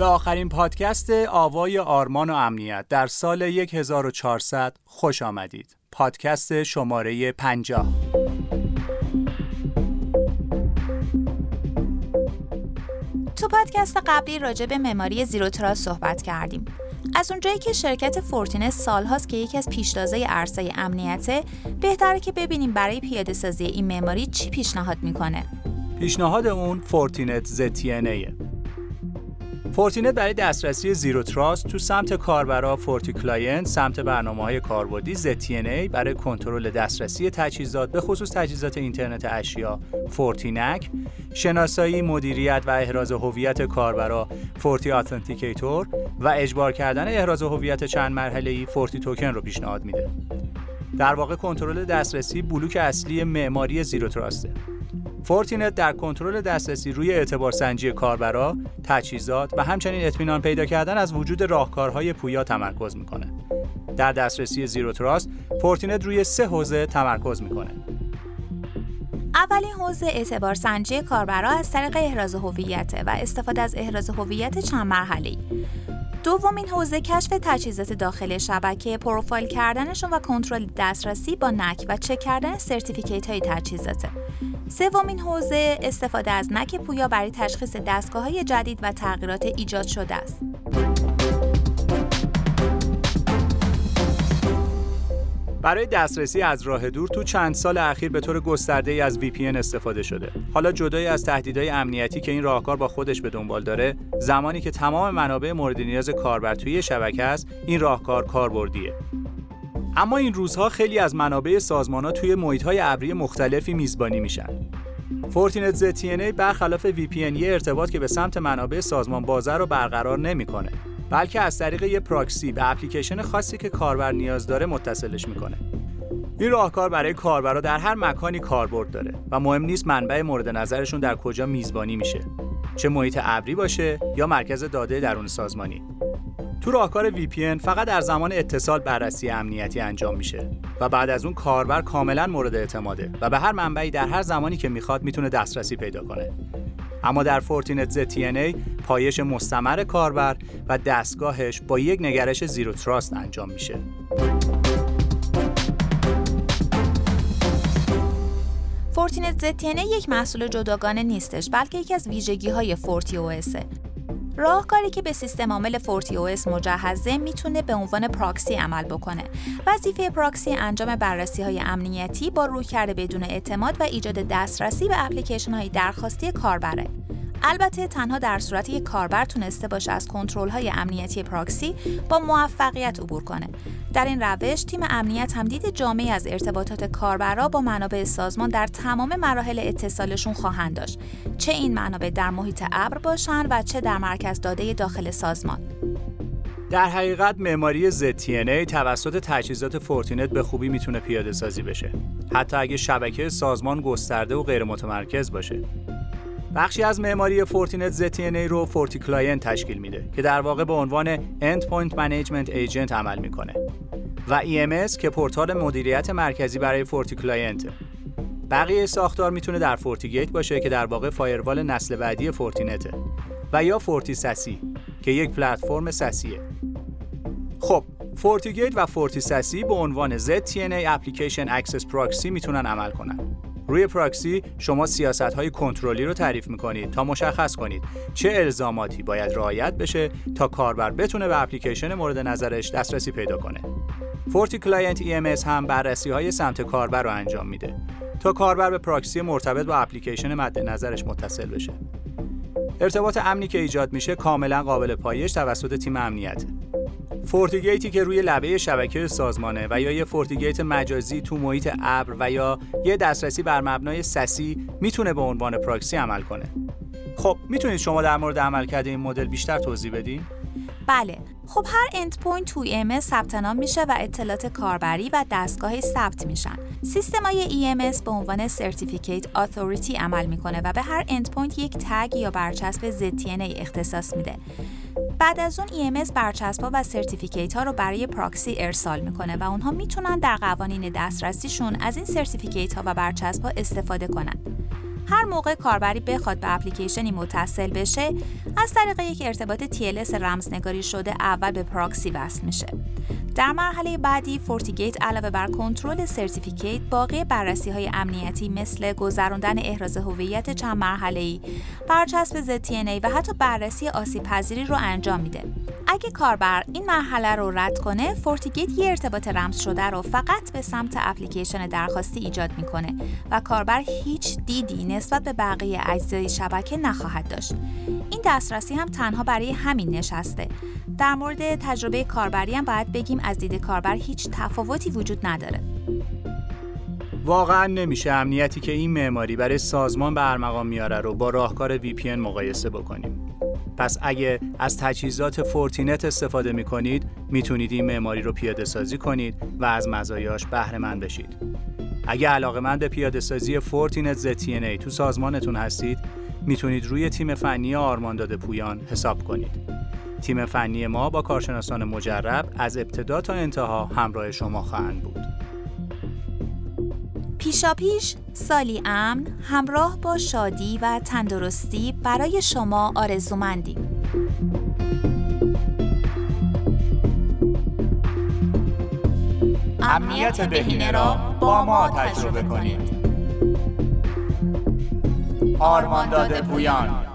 به آخرین پادکست آوای آرمان و امنیت در سال 1400 خوش آمدید. پادکست شماره 50. تو پادکست قبلی راجع به معماری zero trust صحبت کردیم. از اونجایی که شرکت Fortinet سالهاست که یکی از پیشتازای عرصه امنیته بهتره که ببینیم برای پیاده سازی این معماری چی پیشنهاد می‌کنه پیشنهاد اون Fortinet ZTNA Fortinet برای دسترسی zero trust تو سمت کاربرا FortiClient سمت برنامه های کاربردی ZTNA برای کنترل دسترسی تجهیزات به خصوص تجهیزات اینترنت اشیا. FortiNAC شناسایی مدیریت و احراز هویت کاربرا. FortiAuthenticator و اجبار کردن احراز هویت چند مرحله‌ای FortiToken رو پیشنهاد میده. در واقع کنترل دسترسی بلوک اصلی معماری zero trust ه. Fortinet در کنترل دسترسی روی اعتبار سنجی کاربرا، تجهیزات و همچنین اطمینان پیدا کردن از وجود راهکارهای پویا تمرکز می‌کنه. در دسترسی Zero Trust، Fortinet روی سه حوزه تمرکز می‌کنه. اولین حوزه اعتبار سنجی کاربرا از طریق احراز هویت و استفاده از احراز هویت چند مرحله‌ای. دومین حوزه کشف تجهیزات داخل شبکه، پروفایل کردنشون و کنترل دسترسی با NAC و چک کردن certificate های تجهیزاته. سومین حوزه استفاده از نک پویا برای تشخیص دستگاه های جدید و تغییرات ایجاد شده است. برای دسترسی از راه دور تو چند سال اخیر به طور گسترده ای از VPN استفاده شده. حالا جدای از تهدیدهای امنیتی که این راهکار با خودش به دنبال داره، زمانی که تمام منابع مورد نیاز کاربر توی شبکه است، این راهکار کاربردیه. اما این روزها خیلی از منابع سازمان توی محیط های ابری مختلفی میزبانی میشن. Fortinet ZTNA برخلاف VPN یه ارتباط که به سمت منابع سازمان بازه رو برقرار نمی‌کنه بلکه از طریق یه پراکسی به اپلیکیشن خاصی که کاربر نیاز داره متصلش می‌کنه. این راهکار برای کاربرا در هر مکانی کاربرد داره و مهم نیست منبع مورد نظرشون در کجا میزبانی میشه. چه محیط ابری باشه یا مرکز داده درون سازمانی. تو راهکار VPN فقط در زمان اتصال بررسی امنیتی انجام میشه و بعد از اون کاربر کاملا مورد اعتماده و به هر منبعی در هر زمانی که می‌خواد می‌تونه دسترسی پیدا کنه. اما در Fortinet ZTNA پایش مستمر کاربر و دستگاهش با یک نگرش Zero Trust انجام میشه. Fortinet ZTNA یک محصول جداگانه نیستش بلکه یکی از ویژگی های Forti راهکاری که به سیستم عامل اس مجهزه می‌تونه به عنوان پراکسی عمل بکنه. وظیفه پراکسی انجام بررسی های امنیتی با روی کرده بدون اعتماد و ایجاد دسترسی به اپلیکیشن های درخواستی کاربره. البته تنها در صورت یک کاربر تونسته باشه از کنترل های امنیتی پراکسی با موفقیت عبور کنه. در این روش تیم امنیت هم دید جامعی از ارتباطات کاربرا با منابع سازمان در تمام مراحل اتصالشون خواهند داشت. چه این منابع در محیط ابر باشند و چه در مرکز داده داخل سازمان. در حقیقت معماری ZTNA توسط تجهیزات Fortinet به خوبی می‌تونه پیاده سازی بشه. حتی اگه شبکه سازمان گسترده و غیر متمرکز باشه. بخشی از معماری Fortinet ZTNA رو FortiClient تشکیل میده که در واقع به عنوان Endpoint Management Agent عمل می‌کنه. و EMS که پورتال مدیریت مرکزی برای FortiClient بقیه ساختار می‌تونه در FortiGate باشه که در واقع فایروال نسل بعدی Fortinet ه و یا FortiSASE که یک پلتفرم SASE ه خب FortiGate و FortiSASE به عنوان ZTNA Application Access Proxy می‌تونن عمل کنن. روی پراکسی شما سیاست های کنترلی رو تعریف می‌کنید تا مشخص کنید چه الزاماتی باید رعایت بشه تا کاربر بتونه به اپلیکیشن مورد نظرش دسترسی پیدا کنه. FortiClient EMS هم بررسی های سمت کاربر رو انجام میده تا کاربر به پراکسی مرتبط با اپلیکیشن مد نظرش متصل بشه. ارتباط امنی که ایجاد میشه کاملا قابل پایش توسط تیم امنیت. FortiGate ی که روی لبه شبکه سازمانه و یا یه FortiGate مجازی تو محیط ابر و یا یه دسترسی بر مبنای SASE می‌تونه به عنوان پراکسی عمل کنه. خب می‌تونید شما در مورد عملکرد این مدل بیشتر توضیح بدین؟ بله خب هر endpoint توی EMS ثبت نام میشه و اطلاعات کاربری و دستگاهی ثبت میشن. سیستم های EMS به عنوان certificate authority عمل می‌کنه و به هر endpoint یک تگ یا برچسب ZTNA اختصاص میده. بعد از اون EMS برچسب‌ها و certificate ها رو برای پراکسی ارسال می‌کنه و اونها می‌تونن در قوانین دسترسیشون از این certificate ها و برچسب ها استفاده کنن. هر موقع کاربری بخواد به اپلیکیشنی متصل بشه از طریق یک ارتباط TLS رمزنگاری شده اول به پراکسی وصل میشه در مرحله بعدی FortiGate علاوه بر کنترل certificate باقی بررسی های امنیتی مثل گذراندن احراز هویت چند مرحله ای، برچسب ZTNA و حتی بررسی آسیب پذیری رو انجام میده. اگه کاربر این مرحله رو رد کنه، FortiGate یه ارتباط رمز شده رو فقط به سمت اپلیکیشن درخواستی ایجاد می‌کنه و کاربر هیچ دیدی نسبت به بقیه اجزای شبکه نخواهد داشت. این دسترسی هم تنها برای همین نشسته. در مورد تجربه کاربری هم باید بگیم از دید کاربر هیچ تفاوتی وجود نداره. واقعا نمیشه امنیتی که این معماری برای سازمان به ارمغان میاره رو با راهکار VPN مقایسه بکنیم. پس اگه از تجهیزات Fortinet استفاده می کنید این معماری رو پیاده سازی کنید و از مزایاش بهره مند بشید. اگه علاقه‌مند به پیاده سازی Fortinet ZTNA تو سازمانتون هستید می‌تونید روی تیم فنی آرمانداد پویان حساب کنید. تیم فنی ما با کارشناسان مجرب از ابتدا تا انتها همراه شما خواهند بود. پیشاپیش سالی امن همراه با شادی و تندرستی برای شما آرزومندیم. امنیت بهینه را با ما تجربه کنید. آرمانداد پویان